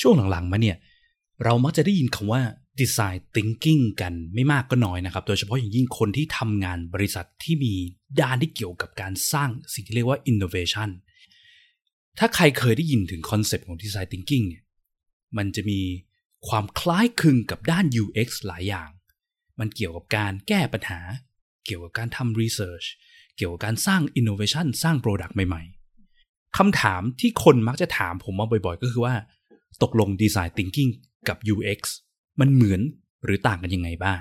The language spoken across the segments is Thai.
ช่วงหลังๆมาเนี่ย เรามักจะได้ยินคำว่า design thinking กันไม่มากก็น้อยนะครับ โดยเฉพาะอย่างยิ่งคนที่ทำงานบริษัทที่มีด้านที่เกี่ยวกับการสร้างสิ่งที่เรียกว่า innovation ถ้าใครเคยได้ยินถึง concept ของ design thinking เนี่ยมันจะมีความคล้ายคลึงกับด้าน UX หลายอย่าง มันเกี่ยวกับการแก้ปัญหา เกี่ยวกับการทำ research เกี่ยวกับการสร้าง innovation สร้าง product ใหม่ ๆคำถามที่คนมักจะถามผมมาบ่อยๆ ก็คือว่า ตกลง design thinking กับ UX มันเหมือนหรือต่างกันยังไงบ้าง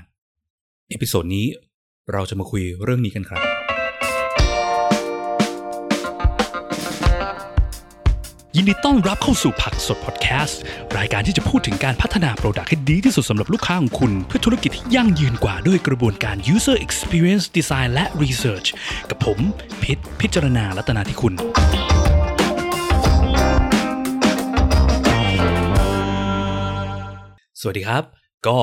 episode นี้เราจะมาคุยเรื่องนี้กันครับ ยินดีต้อนรับเข้าสู่ผักสดพอดแคสต์ รายการที่จะพูดถึงการพัฒนา product ให้ดีที่สุดสำหรับลูกค้าของคุณ เพื่อธุรกิจที่ยั่งยืนกว่าด้วยกระบวนการ user experience design และ research กับผมพิษพิจารณาลัตนาที่คุณ สวัสดีครับ ก็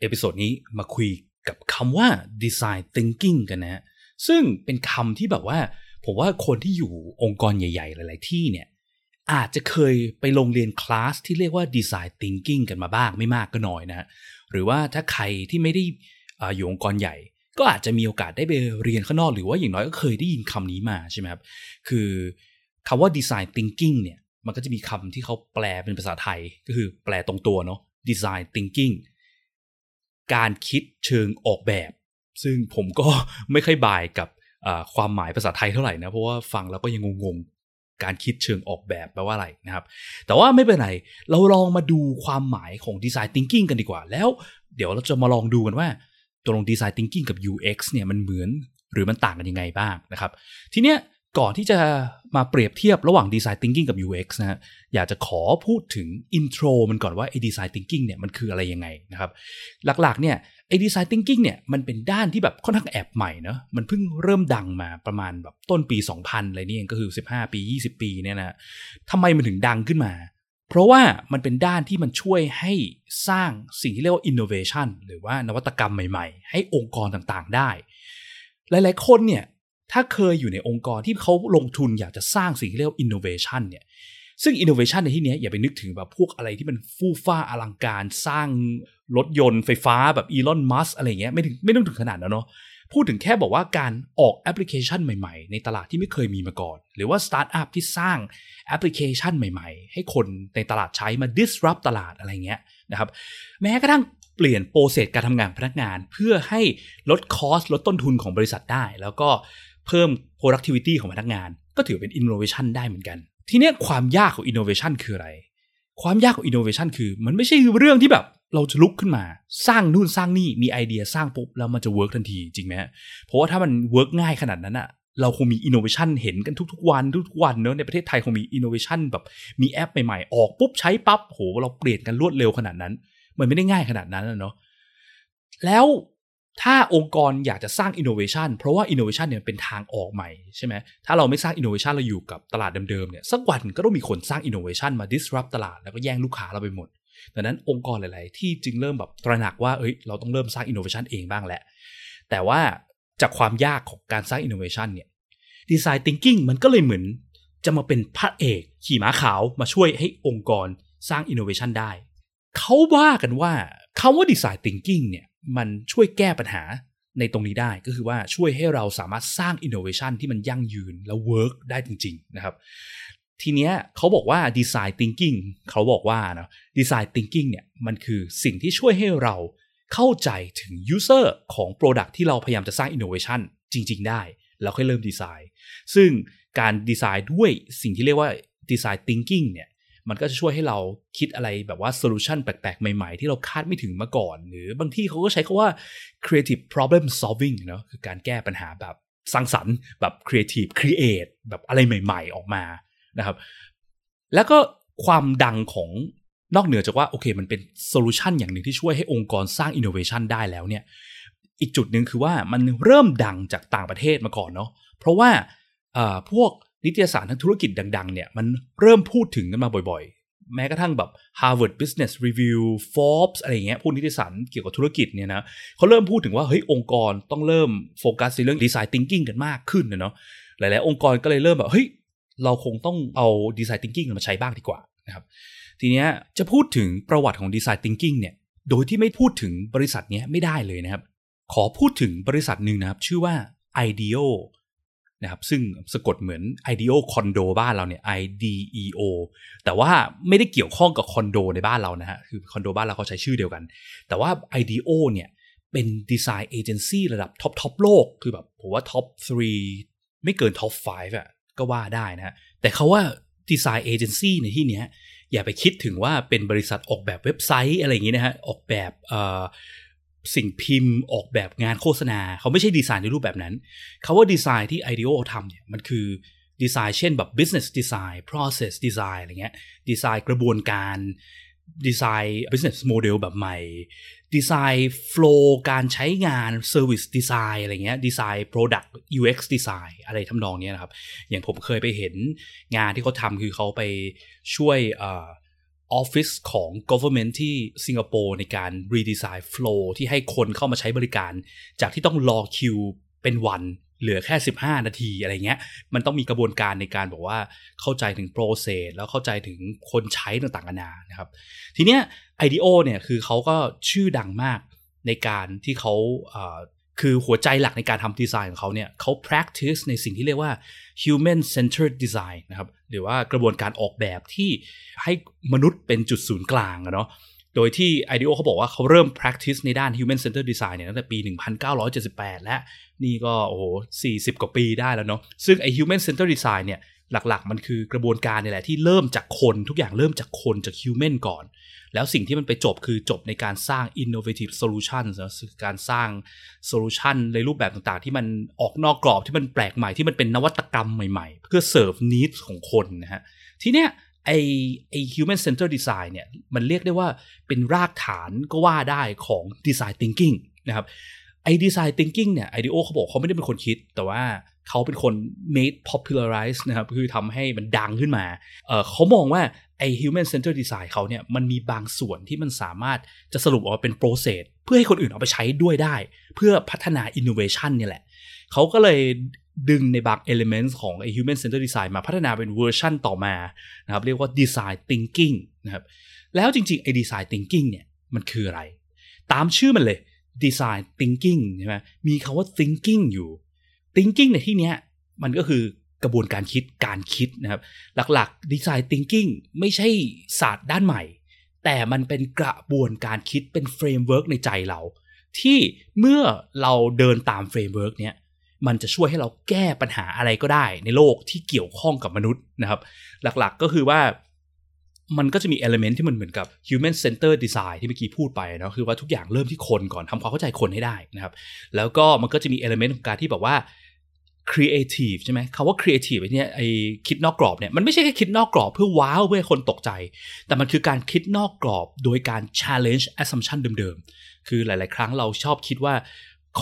episode นี้มาคุยกับคำว่า design thinking กันนะฮะซึ่งเป็นคำที่แบบว่า ผมว่าคนที่อยู่องค์กรใหญ่ ๆ หลาย ๆ ที่เนี่ย อาจจะเคยไปลงเรียนคลาสที่เรียกว่า design thinking กันมาบ้างไม่มากก็น้อยนะหรือว่าถ้าใครที่ไม่ได้อาอยู่องค์กรใหญ่ ก็อาจจะมีโอกาสได้ไปเรียนข้างนอก หรือว่าอย่างน้อยก็เคยได้ยินคำนี้มาใช่ไหมครับคือคำว่า design thinking เนี่ยมันก็จะมีคำที่เขาแปลเป็นภาษาไทยก็คือแปลตรงตัวเนาะ design thinking การคิดเชิงออกแบบ ซึ่งผมก็ไม่ค่อยบายกับความหมายภาษาไทยเท่าไหร่นะ เพราะว่าฟังแล้วก็ยังงงๆ การคิดเชิงออกแบบแปลว่าอะไรนะครับ แต่ว่าไม่เป็นไร เราลองมาดูความหมายของ design thinking กันดีกว่า แล้วเดี๋ยวเราจะมาลองดูกันว่าตัวลง design thinking กับ UX เนี่ยมันเหมือนหรือมันต่างกันยังไงบ้างนะครับ ทีเนี้ย ก่อนที่จะมาเปรียบเทียบระหว่าง Design Thinking กับ UX นะฮะอยากจะขอพูดถึง intro มันก่อนว่าไอ้ Design Thinking เนี่ยมันคืออะไรยังไงนะครับ หลักๆเนี่ยไอ้ Design Thinking เนี่ยมันเป็นด้านที่แบบค่อนข้างแอบใหม่เนาะมันเพิ่งเริ่มดังมาประมาณแบบต้นปี 2000อะไรนี่เองก็คือ 15 ปี 20 ปีเนี่ยนะทำไมมันถึงดังขึ้นมา เพราะว่ามันเป็นด้านที่มันช่วยให้สร้างสิ่งที่เรียกว่า innovation หรือว่านวัตกรรมใหม่ ๆ ให้องค์กรต่างๆได้ หลายๆคนเนี่ย ถ้าเคยอยู่ในองค์กรที่เขาลงทุนอยากจะสร้างสิ่งที่เรียกว่า innovation เนี่ยซึ่ง innovation ในที่นี้อย่าไปนึกถึงแบบพวกอะไรที่มันฟู่ฟ้าอลังการสร้างรถยนต์ไฟฟ้าแบบอีลอนมัสอะไรเงี้ยไม่ถึงไม่ต้องถึงขนาดนั้นเนาะพูดถึงแค่บอกว่าการออกแอปพลิเคชันใหม่ๆ ในตลาดที่ไม่เคยมีมาก่อน หรือว่าสตาร์ทอัพที่สร้างแอปพลิเคชันใหม่ๆ ให้คนในตลาดใช้มา disrupt ตลาดอะไรเงี้ยนะครับแม้กระทั่งเปลี่ยน process การทำงานพนักงาน เพื่อให้ลด cost ลดต้นทุนของบริษัทได้ แล้วก็ เพิ่ม productivity ของพนักงาน ก็ถือเป็น innovation ได้เหมือนกัน ทีนี้ความยากของ innovation คืออะไร ความยากของ innovation คือ มันไม่ใช่เรื่องที่แบบเราจะลุกขึ้นมา สร้างนู่นสร้างนี่มีไอเดียสร้างปุ๊บแล้วมันจะ work ทันทีจริงไหมเพราะว่าถ้ามัน work ง่ายขนาดนั้นอะเราคงมี innovation เห็นกันทุกๆวันทุกๆวันเนอะในประเทศไทยคงมี innovation แบบมีแอปใหม่ๆ ออกปุ๊บใช้ปั๊บโหเราเปลี่ยนกันรวดเร็วขนาดนั้น มันไม่ได้ง่ายขนาดนั้นเนาะแล้ว ถ้าองค์กรอยากจะสร้าง innovation เพราะว่า innovation เนี่ยเป็นทางออกใหม่ใช่ไหมถ้าเราไม่สร้าง innovation เราอยู่กับตลาดเดิมๆเนี่ยสักวันก็ต้องมีคนสร้าง innovation มา disrupt ตลาดแล้วก็แย่งลูกค้าเราไปหมดดังนั้นองค์กรหลาย ๆ ที่จึงเริ่มแบบตระหนักว่าเอ้ยเราต้องเริ่มสร้าง innovation เองบ้างแหละ แต่ว่าจากความยากของการสร้าง innovation เนี่ย design thinking มันก็เลยเหมือนจะมาเป็นพระเอกขี่ม้าขาวมาช่วยให้องค์กรสร้าง innovation ได้เขาว่ากันว่าคำว่า design thinking เนี่ย มันช่วยแก้ปัญหาในตรงนี้ได้ก็คือว่าช่วยให้เราสามารถสร้าง innovation ที่มันยั่งยืนแล้ว work ได้จริง ๆ นะครับ ทีเนี้ยเขาบอกว่า design thinking เขาบอกว่านะ design thinking เนี่ยมันคือสิ่งที่ช่วยให้เราเข้าใจถึง user ของ product ที่เราพยายามจะสร้าง innovation จริง ๆ ได้ แล้วค่อยเริ่มดีไซน์ ซึ่งการดีไซน์ด้วยสิ่งที่เรียกว่า design thinking เนี่ย มันก็จะช่วยให้เราคิดอะไรแบบว่าโซลูชันแปลกๆ ใหม่ๆ ที่เราคาดไม่ถึงมาก่อน หรือบางที่เขาก็ใช้คาว่า creative problem solving เนาะคือการแก้ปัญหาแบบสร้างสรรค์แบบ creative create แบบอะไรใหม่ๆ ออกมานะครับ แล้วก็ความดังของนอกเหนือจากว่าโอเค มันเป็นโซลูชันอย่างหนึ่งที่ช่วยให้องค์กรสร้าง innovation ได้แล้วเนี่ย อีกจุดหนึ่งคือว่ามันเริ่มดังจากต่างประเทศมาก่อนเนาะเพราะว่าพวก นิตยสารทางธุรกิจดังๆเนี่ยมันเริ่มพูดถึงกันมาบ่อยๆ แม้กระทั่งแบบ Harvard Business Review Forbes อะไรเงี้ยพวกนิตยสารเกี่ยวกับธุรกิจเนี่ยนะเขาเริ่มพูดถึงว่าเฮ้ยองค์กรต้องเริ่มโฟกัสในเรื่อง Design Thinking กันมากขึ้นนะเนาะหลายๆ องค์กรก็เลยเริ่มแบบเฮ้ยเราคงต้องเอา Design Thinking มาใช้บ้างดีกว่านะครับทีเนี้ยจะพูดถึงประวัติของ Design Thinking เนี่ยโดยที่ไม่พูดถึงบริษัทนี้ไม่ได้เลยนะครับ ขอพูดถึงบริษัทหนึ่งนะครับ ชื่อว่า IDEO นะครับซึ่งสะกดเหมือน IDEO คอนโดบ้านเราเนี่ย IDEO แต่ว่าไม่ได้เกี่ยวข้องกับคอนโดในบ้านเรานะฮะคือคอนโดบ้านเราเขาใช้ชื่อเดียวกัน แต่ว่า IDEO เนี่ยเป็นดีไซน์เอเจนซี่ระดับท็อปท็อปโลก คือแบบผมว่าท็อป3ไม่เกินท็อป5อะก็ว่าได้นะฮะแต่คำว่าดีไซน์เอเจนซี่ในที่เนี้ยอย่าไปคิดถึงว่าเป็นบริษัทออกแบบเว็บไซต์อะไรอย่างงี้นะฮะออกแบบ สิ่งพิมพ์ออกแบบงานโฆษณา เขาไม่ใช่ดีไซน์ในรูปแบบนั้นคำว่าดีไซน์ที่ IDEO ทำเนี่ยมันคือดีไซน์เช่นแบบ business design process design อะไรเงี้ยดีไซน์กระบวนการดีไซน์ business model แบบใหม่ดีไซน์ flow การใช้งาน service design อะไรเงี้ยดีไซน์ product UX design อะไรทำนองนี้นะครับ อย่างผมเคยไปเห็นงานที่เขาทำคือเขาไปช่วย ออฟฟิศของ government ที่สิงคโปร์ในการ redesign flow ที่ให้คนเข้ามาใช้บริการ จากที่ต้องรอคิวเป็นวันเหลือแค่ 15 นาทีอะไรเงี้ย มันต้องมีกระบวนการในการบอกว่าเข้าใจถึงโปรเซสแล้วเข้าใจถึงคนใช้ต่างๆนานานะครับ ทีเนี้ย IDEO เนี่ยคือเขาก็ชื่อดังมากในการที่เขา คือหัวใจหลักในการทำดีไซน์ของเขาเนี่ยเขา practice ในสิ่งที่เรียกว่า human centered design นะครับหรือว่ากระบวนการออกแบบที่ให้มนุษย์เป็นจุดศูนย์กลางเนาะโดยที่ IDEO เขาบอกว่าเขาเริ่ม practice ในด้าน human centered design เนี่ยตั้งแต่ปี 1978 และนี่ก็โอ้โห40 กว่าปีได้แล้วเนาะซึ่งไอ human centered design เนี่ย หลักๆ มันคือกระบวนการนี่แหละที่เริ่มจากคนทุกอย่างเริ่มจากคนจาก human ก่อน แล้วสิ่งที่มันไปจบคือจบในการสร้าง innovative solution นะการสร้าง solution ในรูปแบบต่างๆ ที่มันออกนอกกรอบที่มันแปลกใหม่ที่มันเป็นนวัตกรรมใหม่ๆ เพื่อ serve needs ของคนนะฮะทีเนี้ยไอไอ human center design เนี่ยมันเรียกได้ว่าเป็นรากฐานก็ว่าได้ของ design thinking นะครับ ไอ้ design thinking เนี่ย IDEO เขาบอกเขาไม่ได้เป็นคนคิด แต่ว่าเขาเป็นคน made popularize นะครับ คือทำให้มันดังขึ้นมาเเขามองว่าไอ้ human centered design เขาเนี่ยมันมีบางส่วนที่มันสามารถจะสรุปออกมาเป็น process เพื่อให้คนอื่นเอาไปใช้ด้วยได้ เพื่อพัฒนา innovation เนี่ยแหละ เขาก็เลยดึงในบาง elements ของไอ้ human centered design มาพัฒนาเป็นเวอร์ชันต่อมานะครับเรียกว่า design thinking นะครับแล้วจริงๆไอ้ design thinking เนี่ยมันคืออะไร ตามชื่อมันเลย design thinking ใช่ไหมมีคำว่า thinking อยู่ thinking ในที่นี้มันก็คือกระบวนการคิดการคิดนะครับ หลักๆ design thinking ไม่ใช่ศาสตร์ด้านใหม่ แต่มันเป็นกระบวนการคิดเป็น framework ในใจเรา ที่เมื่อเราเดินตาม framework เนี้ยมันจะช่วยให้เราแก้ปัญหาอะไรก็ได้ในโลกที่เกี่ยวข้องกับมนุษย์นะครับ หลักๆก็คือว่า มันก็จะมี element ที่มันเหมือนกับ human center design ที่เมื่อกี้พูดไปเนาะคือว่าทุกอย่างเริ่มที่คนก่อนทำความเข้าใจคนให้ได้นะครับ แล้วก็มันก็จะมี element ของการที่แบบว่า creative ใช่ไหมคำว่า creative ไอ้นี่ไอ้คิดนอกกรอบเนี่ยมันไม่ใช่แค่คิดนอกกรอบเพื่อว้าวเพื่อคนตกใจ แต่มันคือการคิดนอกกรอบโดยการ challenge assumption เดิมๆ คือหลาย ๆ ครั้งเราชอบคิดว่า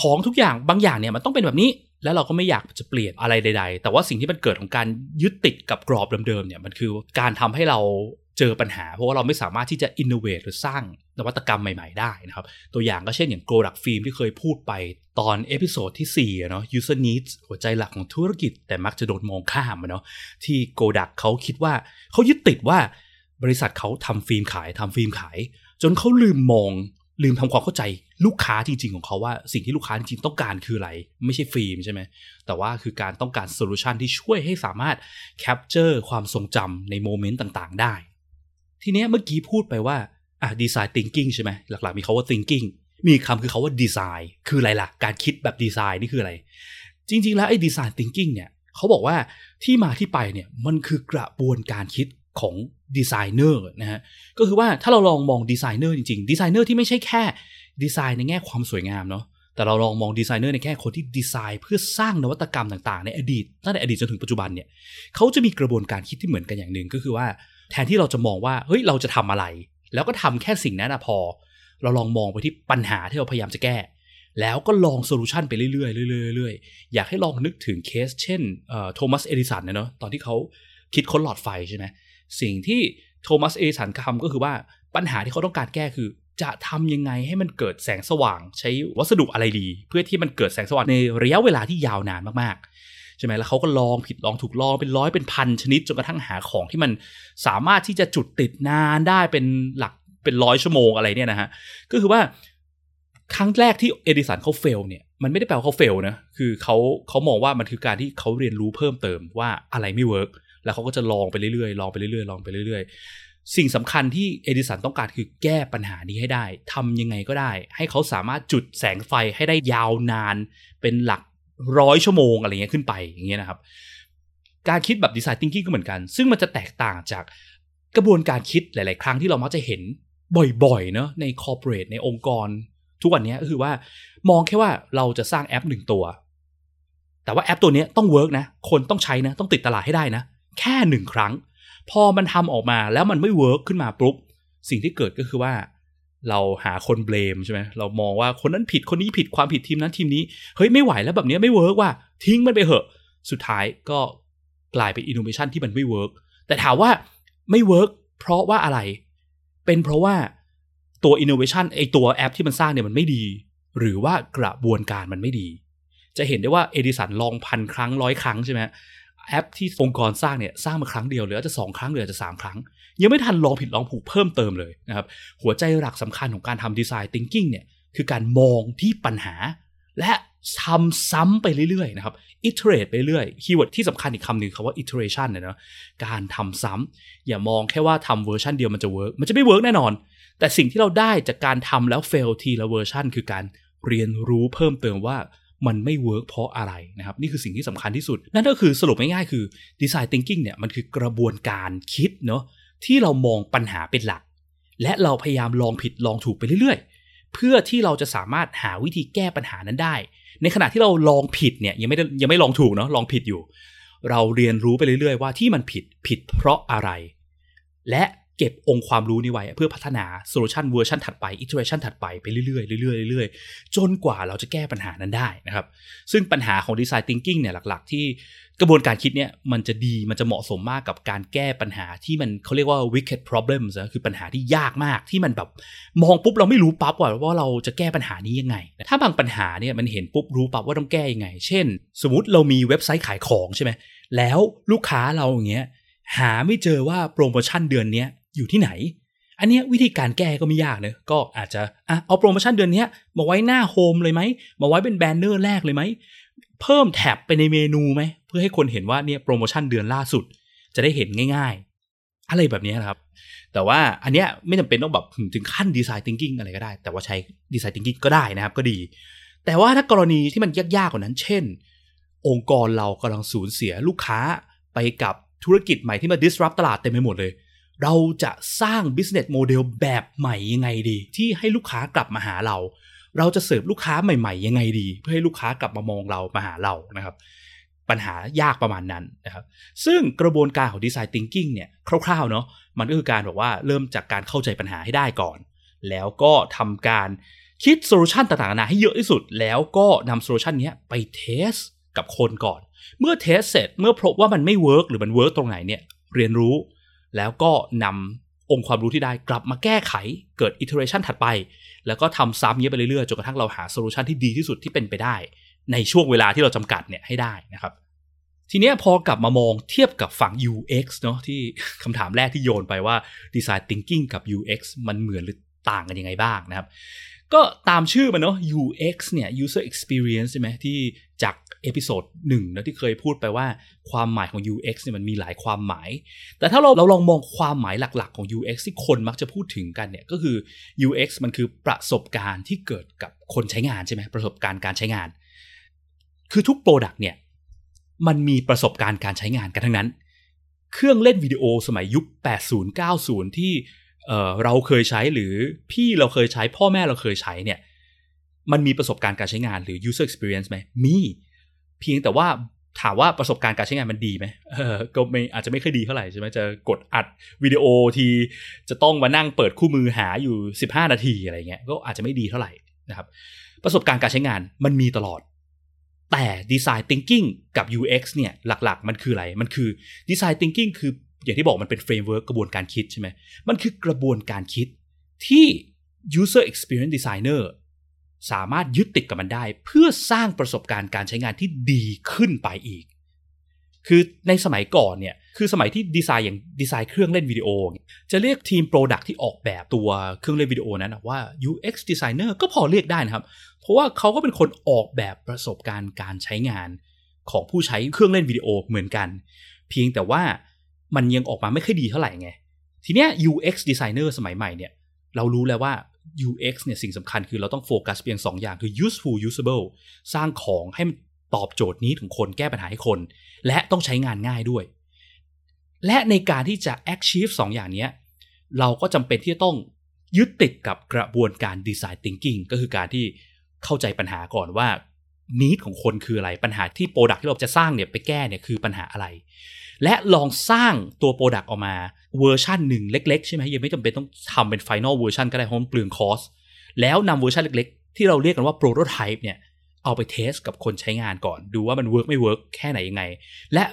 ของทุกอย่างบางอย่างเนี่ยมันต้องเป็นแบบนี้ แล้วเราก็ไม่อยากจะเปลี่ยนอะไรใด ๆ แต่ว่าสิ่งที่มันเกิดของการยึดติดกับกรอบเดิมๆเนี่ยมันคือการทำให้เรา เจอปัญหา เพราะว่าเราไม่สามารถที่จะ innovate หรือสร้างนวัตกรรมใหม่ ๆ ได้นะครับ ตัวอย่างก็เช่นอย่างโกดักฟิล์มที่เคยพูดไปตอน episode ที่4เนาะ user needs หัวใจหลักของธุรกิจ แต่มักจะโดนมองข้ามเนาะที่โกดักเขาคิดว่าเขายึดติดว่าบริษัทเขาทำฟิล์มขายทำฟิล์มขาย จนเขาลืมมองลืมทำความเข้าใจลูกค้าจริง ๆ ของเขาว่าสิ่งที่ลูกค้าจริงๆต้องการคืออะไร ไม่ใช่ฟิล์มใช่ไหมแต่ว่าคือการต้องการ solution ที่ช่วยให้สามารถ capture ความทรงจำใน moment ต่าง ๆ ได้ ทีนี้เมื่อกี้พูดไปว่าอะ design thinking ใช่ไหมหลักๆ มีคำว่า thinking มีคำคือคำว่าดีไซน์คืออะไรล่ะ การคิดแบบดีไซน์นี่คืออะไร จริง ๆ แล้วไอ้ design thinking เนี่ยเขาบอกว่าที่มาที่ไปเนี่ยมันคือกระบวนการคิดของดีไซเนอร์นะฮะก็คือว่าถ้าเราลองมองดีไซเนอร์จริงๆดีไซเนอร์ที่ไม่ใช่แค่ดีไซน์ในแง่ความสวยงามเนาะแต่เราลองมองดีไซเนอร์ในแง่คนที่ดีไซน์เพื่อสร้างนวัตกรรมต่างๆ ในอดีตตั้งแต่อดีตจนถึงปัจจุบันเนี่ยเขาจะมีกระบวนการคิดที่เหมือนกันอย่างหนึ่งก็คือว่า แทนที่เราจะมองว่าเฮ้ยเราจะทำอะไร แล้วก็ทำแค่สิ่งนั้นพอ เราลองมองไปที่ปัญหาที่เราพยายามจะแก้ แล้วก็ลอง solution ไปเรื่อยๆเรื่อยๆอยากให้ลองนึกถึงเคส เช่นโทมัสเอดิสันเนาะตอนที่เขาคิดค้นหลอดไฟใช่ไหมสิ่งที่โทมัสเอดิสันทำก็คือว่าปัญหาที่เขาต้องการแก้คือจะทำยังไงให้มันเกิดแสงสว่าง ใช้วัสดุอะไรดี เพื่อที่มันเกิดแสงสว่างในระยะเวลาที่ยาวนานมากๆ ใช่ไหมแล้วเขาก็ลองผิดลองถูกลองเป็นร้อยเป็นพันชนิดจนกระทั่งหาของที่มันสามารถที่จะจุดติดนานได้เป็นหลักเป็นร้อยชั่วโมงอะไรเนี่ยนะฮะก็คือว่าครั้งแรกที่เอดิสันเขา fail เนี่ยมันไม่ได้แปลว่าเขา fail นะคือเขาเขามองว่ามันคือการที่เขาเรียนรู้เพิ่มเติมว่าอะไรไม่ work แล้วเขาก็จะลองไปเรื่อยๆลองไปเรื่อยๆลองไปเรื่อยๆ สิ่งสำคัญที่เอดิสันต้องการคือแก้ปัญหานี้ให้ได้ทำยังไงก็ได้ ให้เขาสามารถจุดแสงไฟให้ได้ยาวนาน เป็นหลัก ร้อยชั่วโมงอะไรเงี้ยขึ้นไปอย่างเงี้ยนะครับ การคิดแบบดีไซน์ thinking ก็เหมือนกัน ซึ่งมันจะแตกต่างจากกระบวนการคิดหลาย ๆ ครั้งที่เรามักจะเห็นบ่อยๆเนาะใน corporate ในองค์กร ทุกวันนี้ก็คือว่ามองแค่ว่าเราจะสร้างแอปหนึ่งตัว แต่ว่าแอปตัวนี้ต้อง work นะ คนต้องใช้นะ ต้องติดตลาดให้ได้นะ แค่หนึ่งครั้ง พอมันทำออกมาแล้วมันไม่ work ขึ้นมาปุ๊บสิ่งที่เกิดก็คือว่า เราหาคน blame ใช่ไหมเรามองว่าคนนั้นผิดคนนี้ผิดความผิดทีมนั้นทีมนี้เฮ้ยไม่ไหวแล้วแบบนี้ไม่ work ว่ะทิ้งมันไปเหอะ สุดท้ายก็กลายเป็น innovation ที่มันไม่ work แต่ถามว่าไม่ workเพราะว่าอะไร เป็นเพราะว่าตัว innovation ไอ้ตัวแอปที่มันสร้างเนี่ยมันไม่ดี หรือว่ากระบวนการมันไม่ดี จะเห็นได้ว่าเอดิสันลองพันครั้งร้อยครั้งใช่ไหมแอปที่องค์กรสร้างเนี่ยสร้างมาครั้งเดียวหรืออาจจะสองครั้งหรืออาจจะสามครั้ง ยังไม่ทันลองผิดลองถูกเพิ่มเติมเลยนะครับหัวใจหลักสำคัญของการทำดีไซน์ thinking เนี่ยคือการมองที่ปัญหา และทำซ้ำไปเรื่อยๆนะครับ iterate ไปเรื่อย keyword ที่สำคัญอีกคำหนึ่งคำว่า iteration เนี่ยนะการทำซ้ำอย่ามองแค่ว่าทำเวอร์ชันเดียวมันจะ work มันจะไม่ work แน่นอน แต่สิ่งที่เราได้จากการทำแล้ว fail ทีละเวอร์ชันคือการเรียนรู้เพิ่มเติมว่ามันไม่ work เพราะอะไรนะครับ นี่คือสิ่งที่สำคัญที่สุด นั่นก็คือสรุปง่ายๆคือ design thinking เนี่ยมันคือกระบวนการคิดเนาะ ที่เรามองปัญหาเป็นหลัก และเราพยายามลองผิดลองถูกไปเรื่อยๆ เพื่อที่เราจะสามารถหาวิธีแก้ปัญหานั้นได้ ในขณะที่เราลองผิดเนี่ยยังไม่ได้ยังไม่ลองถูกเนาะลองผิดอยู่ เราเรียนรู้ไปเรื่อยๆ ว่าที่มันผิดผิดเพราะอะไร และ เก็บองค์ความรู้นี้ไว้ เพื่อพัฒนา solution เวอร์ชันถัดไป iteration ถัดไปไปเรื่อยๆเรื่อยๆเรื่อยๆจนกว่าเราจะแก้ปัญหานั้นได้นะครับ ซึ่งปัญหาของดีไซน์ thinking เนี่ยหลักๆ ที่กระบวนการคิดเนี่ยมันจะดีมันจะเหมาะสมมากกับการแก้ปัญหาที่มันเขาเรียกว่า wicked problems นะคือปัญหาที่ยากมากที่มันแบบมองปุ๊บเราไม่รู้ปั๊บว่าว่าเราจะแก้ปัญหานี้ยังไง ถ้าบางปัญหาเนี่ยมันเห็นปุ๊บรู้ปั๊บว่าต้องแก้ยังไง เช่น สมมติเรามีเว็บไซต์ขายของใช่ไหมแล้วลูกค้าเราอย่างเงี้ยหาไม่เจอว่าโปรโมชั่นเดือนนี้ อยู่ที่ไหน อันนี้วิธีการแก้ก็ไม่ยากเนะก็อาจจะอะเอาโปรโมชั่นเดือนนี้มาไว้หน้า home เลยไหมมาไว้เป็นแบนเนอร์แรกเลยไหมเพิ่ม tab ไปในเมนูไหมเพื่อให้คนเห็นว่าเนี่ยโปรโมชั่นเดือนล่าสุด จะได้เห็นง่ายๆ อะไรแบบนี้นะครับ แต่ว่าอันเนี้ยไม่จำเป็นต้องแบบถึงขั้นดีไซน์ thinking อะไรก็ได้ แต่ว่าใช้ดีไซน์ thinking ก็ได้นะครับก็ดี แต่ว่าถ้ากรณีที่มันยากๆกว่านั้น เช่น องค์กรเรากำลังสูญเสียลูกค้าไปกับธุรกิจใหม่ที่มา disrupt ตลาดเต็มไปหมดเลย เราจะสร้าง business model แบบใหม่ยังไงดี ที่ให้ลูกค้ากลับมาหาเรา เราจะเสิร์ฟลูกค้าใหม่ๆ ยังไงดี เพื่อให้ลูกค้ากลับมามองเรามาหาเรานะครับ ปัญหายากประมาณนั้นนะครับ ซึ่งกระบวนการของดีไซน์ thinking เนี่ยคร่าวๆเนาะมันก็คือการบอกว่าเริ่มจากการเข้าใจปัญหาให้ได้ก่อน แล้วก็ทำการคิด solution ต่างๆนานาให้เยอะที่สุด แล้วก็นำ solution นี้ไป test กับคนก่อน เมื่อ test เสร็จเมื่อพบว่ามันไม่ work หรือมัน work ตรงไหนเนี่ยเรียนรู้ แล้วก็นำองค์ความรู้ที่ได้กลับมาแก้ไขเกิด iteration ถัดไป แล้วก็ทำซ้ำเยอะไปเรื่อยๆ จนกระทั่งเราหา solution ที่ดีที่สุดที่เป็นไปได้ ในช่วงเวลาที่เราจำกัดเนี่ยให้ได้นะครับ ทีนี้พอกลับมามองเทียบกับฝั่ง UX เนาะที่คำถามแรกที่โยนไปว่า Design Thinking กับ UX มันเหมือนหรือต่างกันยังไงบ้างนะครับ ก็ตามชื่อมันเนาะ UX เนี่ย User Experience ใช่ไหมที่จาก episode หนึ่งนะที่เคยพูดไปว่าความหมายของ UX เนี่ยมันมีหลายความหมาย แต่ถ้าเราเราลองมองความหมายหลักๆของ UX ที่คนมักจะพูดถึงกันเนี่ยก็คือ UX มันคือประสบการณ์ที่เกิดกับคนใช้งานใช่ไหมประสบการณ์การใช้งาน คือทุก product เนี่ยมันมีประสบการณ์การใช้งานกันทั้งนั้น เครื่องเล่นวิดีโอสมัยยุค 80 90 ที่ เราเคยใช้หรือพี่เราเคยใช้ พ่อแม่เราเคยใช้เนี่ย มันมีประสบการณ์การใช้งานหรือ user experience ไหมมี เพียงแต่ว่าถามว่าประสบการณ์การใช้งานมันดีไหมเออก็ไม่อาจจะไม่ค่อยดีเท่าไหร่ใช่ไหมจะกดอัดวิดีโอทีจะต้องมานั่งเปิดคู่มือหาอยู่ 15 นาทีอะไรเงี้ยก็อาจจะไม่ดีเท่าไหร่นะครับ ประสบการณ์การใช้งานมันมีตลอด แต่ design thinking กับ UX เนี่ยหลักๆ มันคืออะไร มันคือดีไซน์ thinking คือ อย่างที่บอกมันเป็น framework กระบวนการคิดใช่ไหมมันคือกระบวนการคิดที่ user experience designer สามารถยึดติดกับมันได้ เพื่อสร้างประสบการณ์การใช้งานที่ดีขึ้นไปอีก คือในสมัยก่อนเนี่ย คือสมัยที่ดีไซน์อย่างดีไซน์เครื่องเล่นวิดีโอ จะเรียกทีมโปรดักที่ออกแบบตัวเครื่องเล่นวิดีโอนั้นว่า UX designer ก็พอเรียกได้นะครับ เพราะว่าเขาก็เป็นคนออกแบบประสบการณ์การใช้งานของผู้ใช้เครื่องเล่นวิดีโอเหมือนกัน เพียงแต่ว่า มันยังออกมาไม่ค่อยดีเท่าไหร่ไง ทีเนี้ย UX designer สมัยใหม่เนี่ยเรารู้แล้วว่า UX เนี่ยสิ่งสำคัญคือเราต้องโฟกัสเพียง 2 อย่างคือ useful usable สร้างของให้มันตอบโจทย์นี้ของคนแก้ปัญหาให้คน และต้องใช้งานง่ายด้วย และในการที่จะ achieve 2 อย่างนี้เราก็จำเป็นที่จะต้องยึดติดกับกระบวนการ design thinking ก็คือการที่เข้าใจปัญหาก่อนว่า need ของคนคืออะไรปัญหาที่ product ที่เราจะสร้างเนี่ยไปแก้เนี่ยคือปัญหาอะไร และลองสร้างตัว Product ออกมาเวอร์ชันหนึ่งเล็ก ๆ ใช่ไหมยังไม่จำเป็นต้องทำเป็น Final เวอร์ชันก็ได้เพราะมันเปลือง cost แล้วนำเวอร์ชันเล็ก ๆ ที่เราเรียกกันว่า Prototype เนี่ยเอาไป test กับคนใช้งานก่อน ดูว่ามัน work ไม่ work แค่ไหนยังไง และ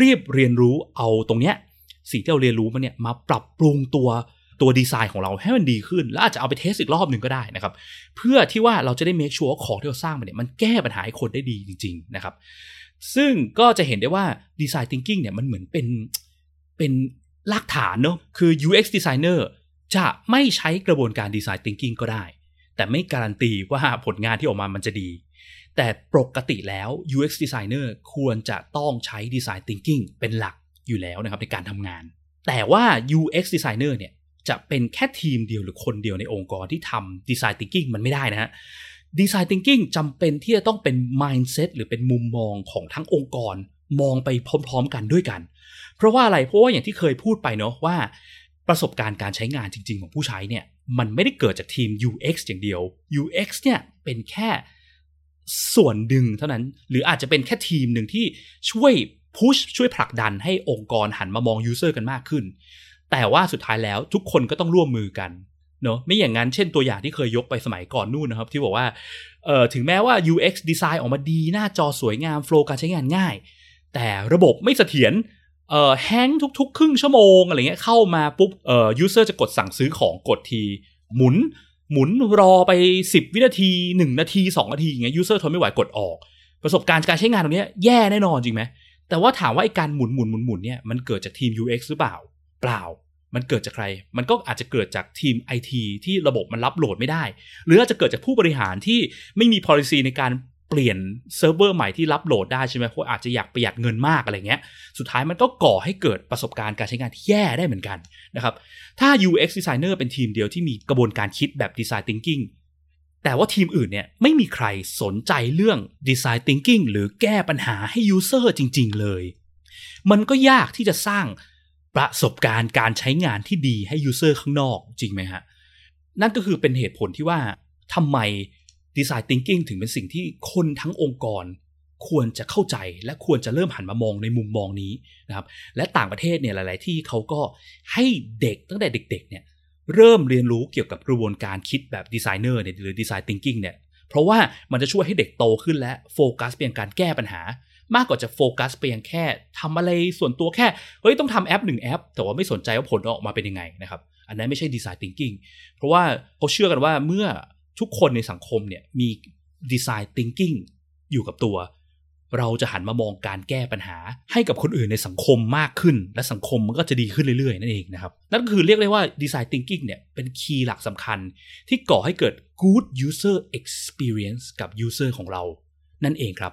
รีบเรียนรู้เอาตรงเนี้ยสิ่งที่เราเรียนรู้มันเนี่ยมาปรับปรุงตัวตัวดีไซน์ของเราให้มันดีขึ้น แล้วอาจจะเอาไป test อีกรอบหนึ่งก็ได้นะครับ เพื่อที่ว่าเราจะได้ make sure ของที่เราสร้างมันเนี่ยมันแก้ปัญหาให้คนได้ดีจริง ๆ นะครับ ซึ่งก็จะเห็นได้ว่าดีไซน์ thinking เนี่ยมันเหมือนเป็นเป็นรากฐานเนอะคือ UX designer จะไม่ใช้กระบวนการดีไซน์ thinking ก็ได้ แต่ไม่การันตีว่าผลงานที่ออกมามันจะดี แต่ปกติแล้ว UX designer ควรจะต้องใช้ design thinking เป็นหลักอยู่แล้วนะครับในการทำงาน แต่ว่า UX designer เนี่ยจะเป็นแค่ทีมเดียวหรือคนเดียวในองค์กรที่ทำ design thinking มันไม่ได้นะฮะ design thinking จำเป็นที่จะต้องเป็น mindset หรือเป็นมุมมองของทั้งองค์กรมองไปพร้อม ๆ กันด้วยกัน เพราะว่าอะไรเพราะว่าอย่างที่เคยพูดไปเนาะว่า ประสบการณ์การใช้งานจริง ๆ ของผู้ใช้เนี่ยมันไม่ได้เกิดจากทีม UX อย่างเดียว UX เนี่ยเป็นแค่ส่วนหนึ่งเท่านั้น หรืออาจจะเป็นแค่ทีมหนึ่งที่ช่วย push ช่วยผลักดันให้องค์กรหันมามอง user กันมากขึ้น แต่ว่าสุดท้ายแล้วทุกคนก็ต้องร่วมมือกัน เนาะไม่อย่างนั้นเช่นตัวอย่างที่เคยยกไปสมัยก่อนนู่นนะครับ ที่บอกว่าเออถึงแม้ว่า UX ดีไซน์ออกมาดี หน้าจอสวยงาม flow การใช้งานง่าย แต่ระบบไม่เสถียรเอ่อ hang ทุกๆ ครึ่งชั่วโมงอะไรเงี้ยเข้ามาปุ๊บเอ่อ user จะกดสั่งซื้อของกดที หมุนหมุนรอไป 10 วินาที 1 นาที 2 นาทีอย่างเงี้ย user ทนไม่ไหวกดออก ประสบการณ์การใช้งานตรงนี้แย่แน่นอนจริงไหมแต่ว่าถามว่าไอ้การหมุนหมุนหมุนหมุนเนี่ยมันเกิดจากทีม UX หรือเปล่า เปล่า มันเกิดจากใคร มันก็อาจจะเกิดจากทีม IT ที่ระบบมันรับ load ไม่ได้ หรืออาจจะเกิดจากผู้บริหารที่ไม่มี policy ในการเปลี่ยนเซิร์ฟเวอร์ใหม่ที่รับ load ได้ใช่ไหมเพราะอาจจะอยากประหยัดเงินมากอะไรเงี้ย สุดท้ายมันก็ก่อให้เกิดประสบการณ์การใช้งานที่แย่ได้เหมือนกันนะครับ ถ้า UX designer เป็นทีมเดียวที่มีกระบวนการคิดแบบ design thinking แต่ว่าทีมอื่นเนี่ยไม่มีใครสนใจเรื่อง design thinking หรือแก้ปัญหาให้ user จริง ๆ เลย มันก็ยากที่จะสร้าง ประสบการณ์การใช้งานที่ดีให้ user ข้างนอกจริงไหมฮะ นั่นก็คือเป็นเหตุผลที่ว่าทำไม design thinking ถึงเป็นสิ่งที่คนทั้งองค์กร ควรจะเข้าใจและควรจะเริ่มหันมามองในมุมมองนี้นะครับและต่างประเทศเนี่ยหลาย ๆ ที่เขาก็ให้เด็กตั้งแต่เด็ก ๆ เนี่ยเริ่มเรียนรู้เกี่ยวกับกระบวนการคิดแบบดีไซเนอร์เนี่ยหรือดีไซน์ thinking เนี่ยเพราะว่ามันจะช่วยให้เด็กโตขึ้นและโฟกัสเพียงการแก้ปัญหา มากกว่าจะโฟกัสเพียงแค่ทำอะไรส่วนตัวแค่เฮ้ยต้องทำแอปหนึ่งแอป แต่ว่าไม่สนใจว่าผลออกมาเป็นยังไงนะครับ อันนั้นไม่ใช่ดีไซน์ thinking เพราะว่าเขาเชื่อกันว่าเมื่อทุกคนในสังคมเนี่ยมี design thinking อยู่กับตัว เราจะหันมามองการแก้ปัญหา ให้กับคนอื่นในสังคมมากขึ้น และสังคมมันก็จะดีขึ้นเรื่อยๆ นั่นเองนะครับ นั่นก็คือเรียกได้ว่าดีไซน์ thinking เนี่ยเป็นคีย์หลักสำคัญ ที่ก่อให้เกิด good user experience กับ user ของเรา นั่นเองครับ